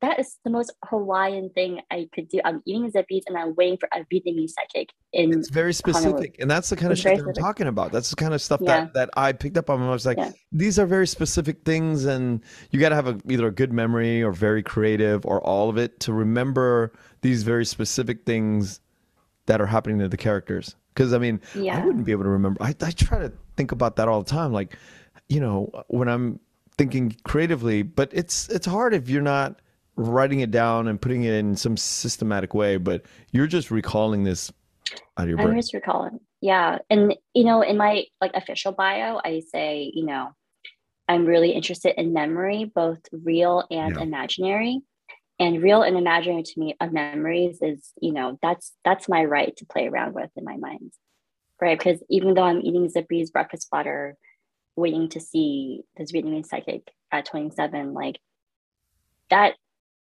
that is the most Hawaiian thing I could do. I'm eating Zippy's and I'm waiting for a Vietnamese psychic. In it's very specific, Honolulu. and that's the kind of shit that I'm talking about. That's the kind of stuff yeah. that that I picked up on. I was like, yeah. these are very specific things, and you got to have a, either a good memory or very creative or all of it to remember these very specific things that are happening to the characters. Because I mean, yeah. I wouldn't be able to remember. I, I try to think about that all the time. Like, you know, when I'm thinking creatively, but it's it's hard if you're not writing it down and putting it in some systematic way, but you're just recalling this out of your brain. I'm just recalling. Yeah. And, you know, in my like official bio, I say, you know, I'm really interested in memory, both real and yeah. imaginary. And real and imaginary to me of memories is, you know, that's that's my right to play around with in my mind. Right. Because even though I'm eating Zippy's breakfast butter, waiting to see this Vietnamese psychic at 27, like that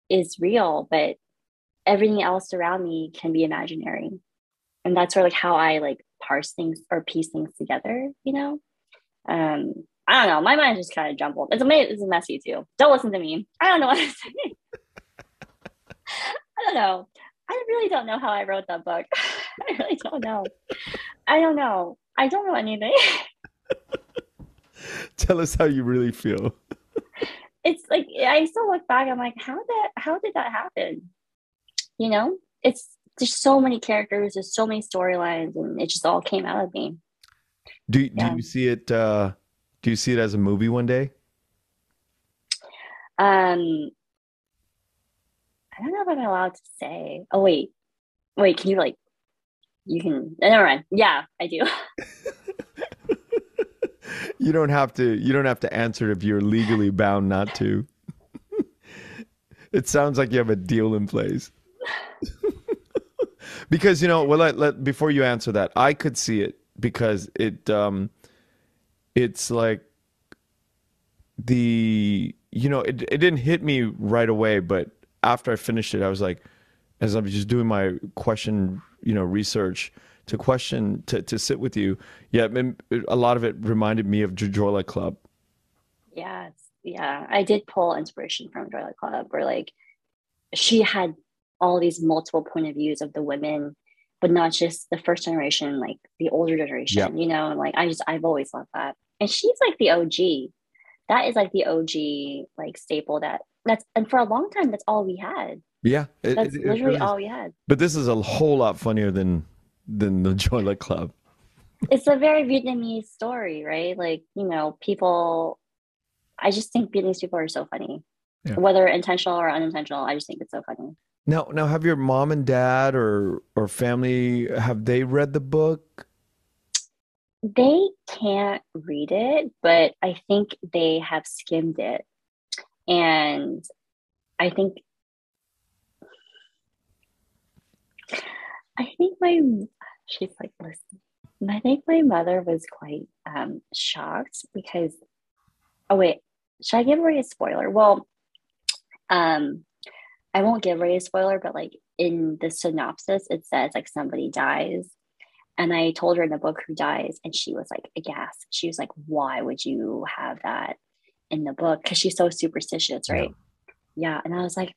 is real, but everything else around me can be imaginary. And that's sort of like how I like parse things or piece things together, you know? Um, I don't know. My mind just kind of jumbled. It's amazing. It's a messy too. Don't listen to me. I don't know what I'm saying. I don't know. I really don't know how I wrote that book. I really don't know. I don't know. I don't know anything. Tell us how you really feel it's like I still look back. I'm like, how did how did that happen? You know, it's there's so many characters, there's so many storylines, and it just all came out of me. Do yeah. Do you see it? uh Do you see it as a movie one day? Um, I don't know if I'm allowed to say. Oh wait, wait. Can you like? You can. Never mind. Yeah, I do. you don't have to you don't have to answer if you're legally bound not to. it sounds like you have a deal in place. because you know, well, let, before you answer that, I could see it because it um, it's like the you know it it didn't hit me right away, but after I finished it, I was like, as I was just doing my question, you know, research to question to, to sit with you. Yeah a lot of it reminded me of Joy Luck club. Yes. Yeah. I did pull inspiration from Joy Luck club where like she had all these multiple point of views of the women but not just the first generation like the older generation yep. you know? And like i just i've always loved that. And she's like the og that is like the og like staple that that's and for a long time that's all we had. Yeah. It, that's it, literally it really all we had. But this is a whole lot funnier than than the Joy Luck Club. It's a very Vietnamese story, right? Like, you know, people, I just think Vietnamese people are so funny. Yeah. Whether intentional or unintentional, I just think it's so funny. Now, now, have your mom and dad or or family have they read the book? they can't read it, but I think they have skimmed it. And I think I think my she's like, listen. I think my mother was quite um, shocked because oh wait, should I give away a spoiler? Well, um, I won't give away a spoiler, but like in the synopsis, it says like somebody dies. And I told her in the book who dies, and she was like aghast. She was like, Why would you have that in the book? Because she's so superstitious, right? Yeah. yeah. And I was like,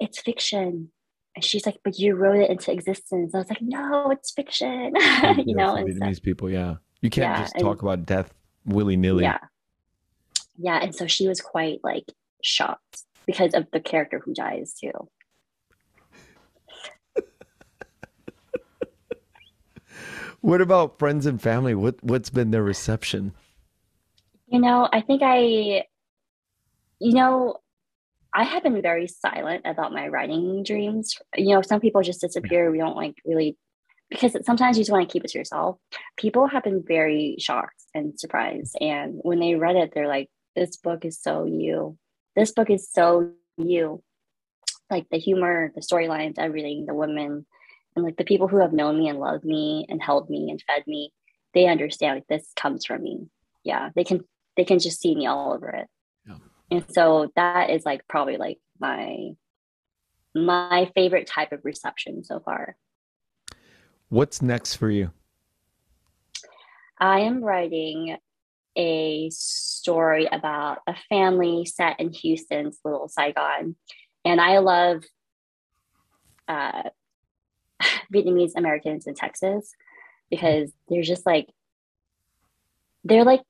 It's fiction. And she's like, But you wrote it into existence. I was like, No, it's fiction. you know, Vietnamese so, people, yeah. You can't yeah, just talk about death willy nilly. Yeah. Yeah. And so she was quite like shocked because of the character who dies too. what about friends and family? What what's been their reception? You know, I think I you know, I have been very silent about my writing dreams. You know, some people just disappear. We don't like really because sometimes you just want to keep it to yourself. People have been very shocked and surprised. And when they read it, they're like, this book is so you this book is so you like the humor the storylines everything the women and like the people who have known me and loved me and held me and fed me they understand like this comes from me yeah they can they can just see me all over it. And so that is like probably like my my favorite type of reception so far. What's next for you? I am writing a story about a family set in Houston's Little Saigon. And I love uh, Vietnamese Americans in Texas because they're just like, they're like,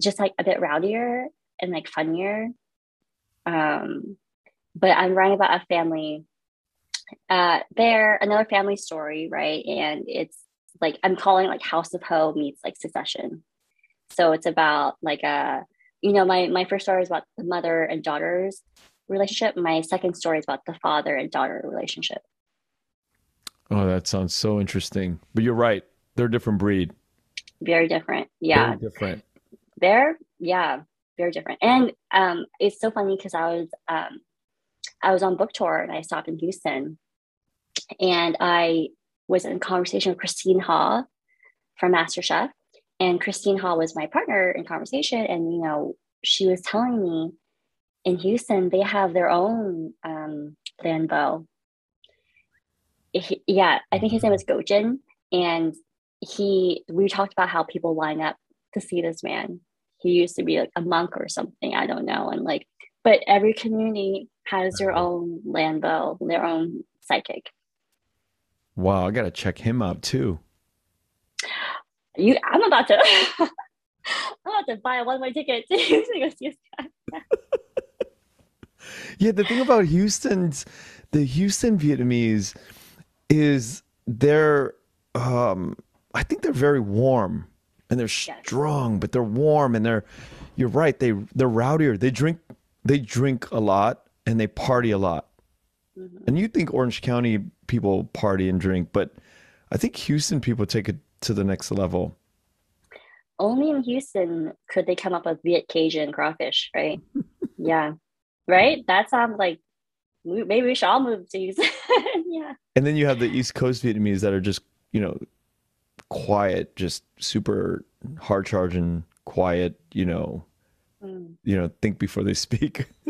just like a bit rowdier and like funnier. Um, but I'm writing about a family. Uh, they're another family story, right? And it's like I'm calling like House of Ho meets like Succession. So it's about like a, you know, my my first story is about the mother and daughter's relationship. My second story is about the father and daughter relationship. Oh, that sounds so interesting. But you're right; they're a different breed. Very different. Yeah. Very different. They're yeah, very different. And um, it's so funny because I was um, I was on book tour and I stopped in Houston, and I was in conversation with Christine Ha from MasterChef, and Christine Ha was my partner in conversation. And, you know, she was telling me in Houston, they have their own um, Lan Vo. yeah, I think his name was Gojin. And he, we talked about how people line up to see this man. He used to be like a monk or something. I don't know. And like, but every community has their own Lan Vo, their own psychic. Wow, I got to check him out too you I'm about to I'm about to buy a one way ticket to Houston to go see yeah, the thing about Houston's the Houston Vietnamese is they're um I think they're very warm and they're yes. strong, but they're warm and they're you're right, they they're rowdier. They drink they drink a lot and they party a lot. Mm-hmm. And you think Orange County people party and drink, but I think Houston people take it to the next level. Only in Houston could they come up with Viet Cajun crawfish, right? yeah. Right? That sounds like maybe we should all move to Houston. yeah. And then you have the East Coast Vietnamese that are just, you know, quiet, just super hard charging, quiet, you know, mm. you know, think before they speak.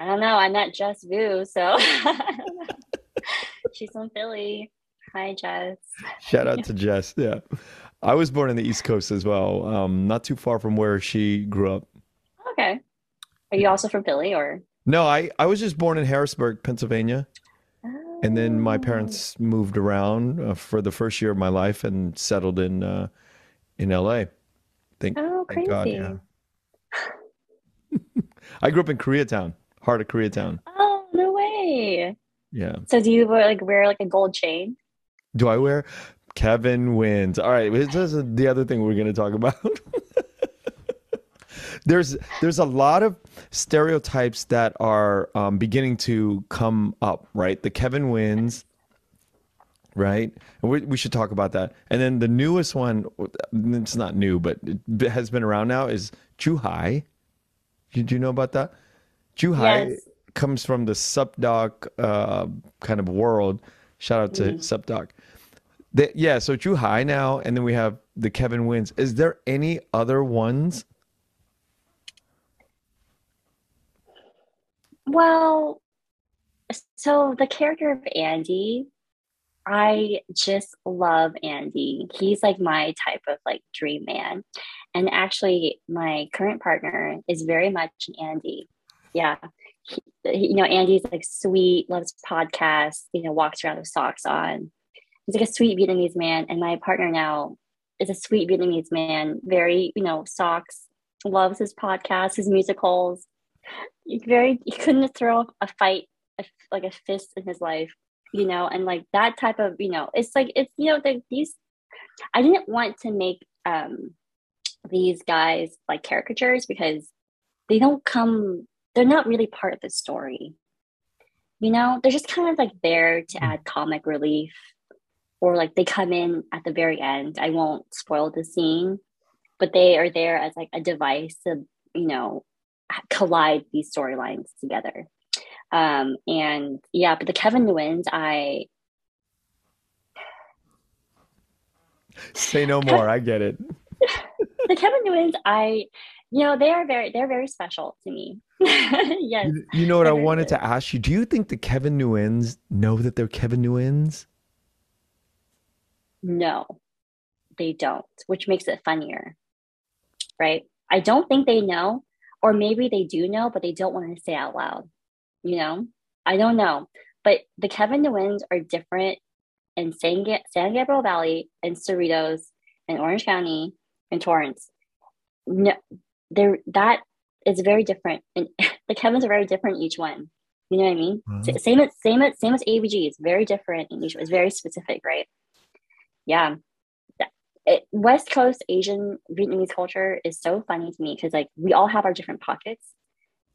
I don't know. I met Jess Vu, so she's from Philly. Hi, Jess. Shout out to Jess. Yeah. I was born in the East Coast as well, um, not too far from where she grew up. Okay. Are you also from Philly or? No, I, I was just born in Harrisburg, Pennsylvania. And then my parents moved around uh, for the first year of my life and settled in uh, in LA. Thank, oh, crazy. Thank God, yeah. I grew up in Koreatown, heart of Koreatown. Oh, no way. Yeah. So do you like wear like a gold chain? Do I wear? Kevin Nguyens. All right, this is the other thing we're going to talk about. there's there's a lot of stereotypes that are um, beginning to come up. Right, the Kevin Nguyens. right? And we, we should talk about that. And then the newest one, it's not new, but it has been around now, is Zhuhai. Did you know about that? Zhuhai Yes. comes from the Subdoc uh, kind of world. Shout out to Mhm. Subdoc. The, yeah, so Zhuhai now, and then we have the Kevin Nguyens. Is there any other ones? Well, so the character of Andy, I just love Andy. He's like my type of like dream man. And actually, my current partner is very much an Andy. Yeah. He- you know, Andy's like sweet, loves podcasts, you know, walks around with socks on. He's like a sweet Vietnamese man. And my partner now is a sweet Vietnamese man, very, you know, socks, loves his podcasts, his musicals. He's very, he couldn't throw a fight, a, like a fist in his life, you know, and like that type of, you know, it's like, it's, you know, the, these, I didn't want to make um these guys like caricatures because they don't come, they're not really part of the story. You know, they're just kind of like there to add comic relief or like they come in at the very end. I won't spoil the scene, but they are there as like a device to, you know, collide these storylines together. Um, and yeah, but the Kevin Nguyen's, I Say no more. I get it. the Kevin Nguyen's, I you know, they are very they're very special to me. yes. You, you know what I wanted good. to ask you? Do you think the Kevin Nguyen's know that they're Kevin Nguyen's? No, they don't, which makes it funnier, right? I don't think they know, or maybe they do know, but they don't want to say out loud. You know, I don't know. But the Kevin Nguyen's are different in San, Ga- San Gabriel Valley and Cerritos and Orange County and Torrance. No, they're that is very different, and the Kevins are very different each one. You know what I mean? Mhm. Same as same as same as AVG. It's very different in each. It's very specific, right? yeah it, west coast asian vietnamese culture is so funny to me because like we all have our different pockets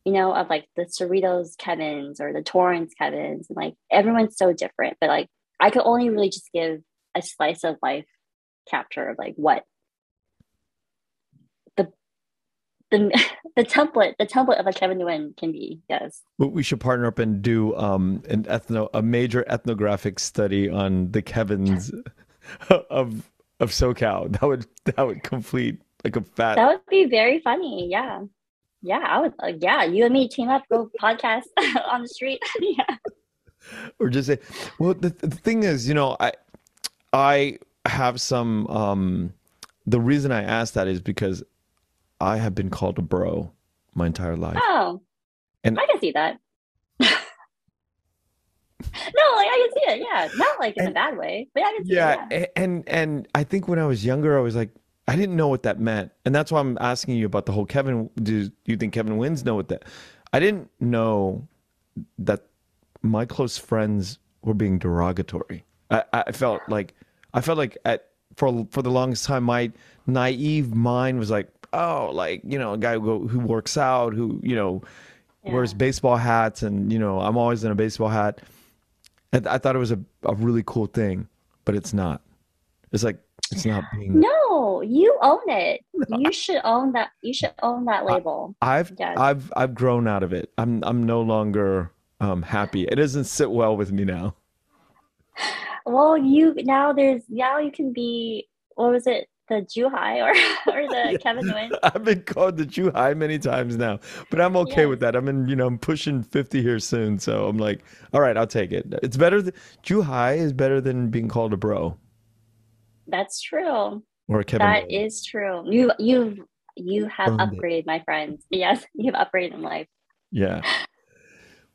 you know of like the cerritos kevins or the torrance kevins and like everyone's so different but like i could only really just give a slice of life capture of like what the the the template the template of a kevin Nguyen can be yes. We- We should partner up and do um, an ethno a major ethnographic study on the Kevins of of SoCal. That would that would complete like a fat. that would be very funny yeah yeah i would uh, yeah you and me team up go podcast on the street yeah or just say well the, the thing is you know i i have some um the reason i asked that is because i have been called a bro my entire life Oh, And- I can see that. No, like I can see it. Yeah, not like in a bad way, but I can see yeah, it. Yeah. and and i think when i was younger i was like i didn't know what that meant and that's why i'm asking you about the whole kevin do you think kevin Nguyens know what that i didn't know that my close friends were being derogatory i i felt like i felt like at for for the longest time my naive mind was like oh like you know a guy who, who works out who you know wears baseball hats and you know i'm always in a baseball hat I, I thought it was a, a really cool thing but it's not it's like it's not being No, you own it. You should own that. You should own that label. i've Yes. i've i've grown out of it i'm i'm no longer um happy it doesn't sit well with me now Well, you now there's now you can be what was it the Juhai or or the Kevin Nguyen? I've been called the Jew high many times now, but I'm okay Yes. with that. I'm in, you know, I'm pushing 50 here soon, so I'm like, all right, I'll take it. It's better. Jew high is better than being called a bro That's true. or Kevin. That Nguyen. is true. You you've you have Earned it. upgraded, my friends. Yes, you've upgraded in life. Yeah.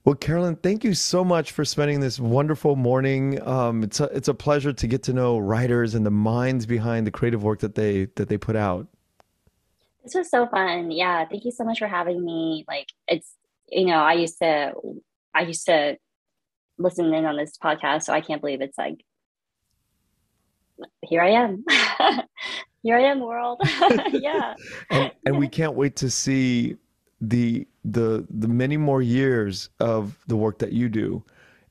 Well, Carolyn, thank you so much for spending this wonderful morning. Um, it's a, it's a pleasure to get to know writers and the minds behind the creative work that they that they put out. This was so fun. Yeah, thank you so much for having me. Like it's you know, I used to I used to listen in on this podcast, so I can't believe it's like here I am. here I am, world. yeah. and and we can't wait to see the the the many more years of the work that you do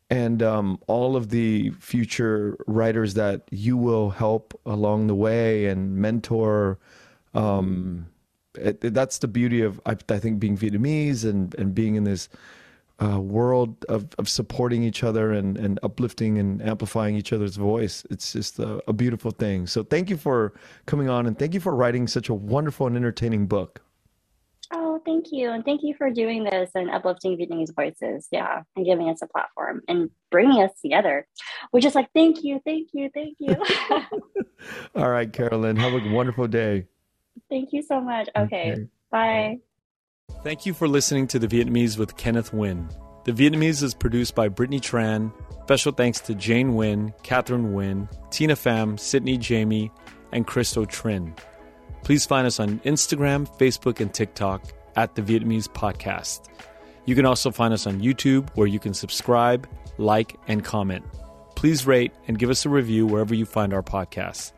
and um, all of the future writers that you will help along the way and mentor. Um, it, it, that's the beauty of I, I, think being Vietnamese and and being in this uh, world of, of supporting each other and, and uplifting and amplifying each other's voice. It's just a, a beautiful thing. So thank you for coming on and thank you for writing such a wonderful and entertaining book. Oh, thank you. And thank you for doing this and uplifting Vietnamese voices. Yeah. And giving us a platform and bringing us together. We're just like, thank you, thank you, thank you. All right, Carolyn. Have a wonderful day. Thank you so much. Okay. okay. Bye. Thank you for listening to The Vietnamese with Kenneth Nguyen. The Vietnamese is produced by Brittany Tran. Special thanks to Jane Nguyen, Catherine Nguyen, Tina Pham, Sydney Jamie, and Christo Trin. Please find us on Instagram, Facebook, and TikTok at The Vietnamese Podcast. You can also find us on YouTube where you can subscribe, like, and comment. Please rate and give us a review wherever you find our podcasts.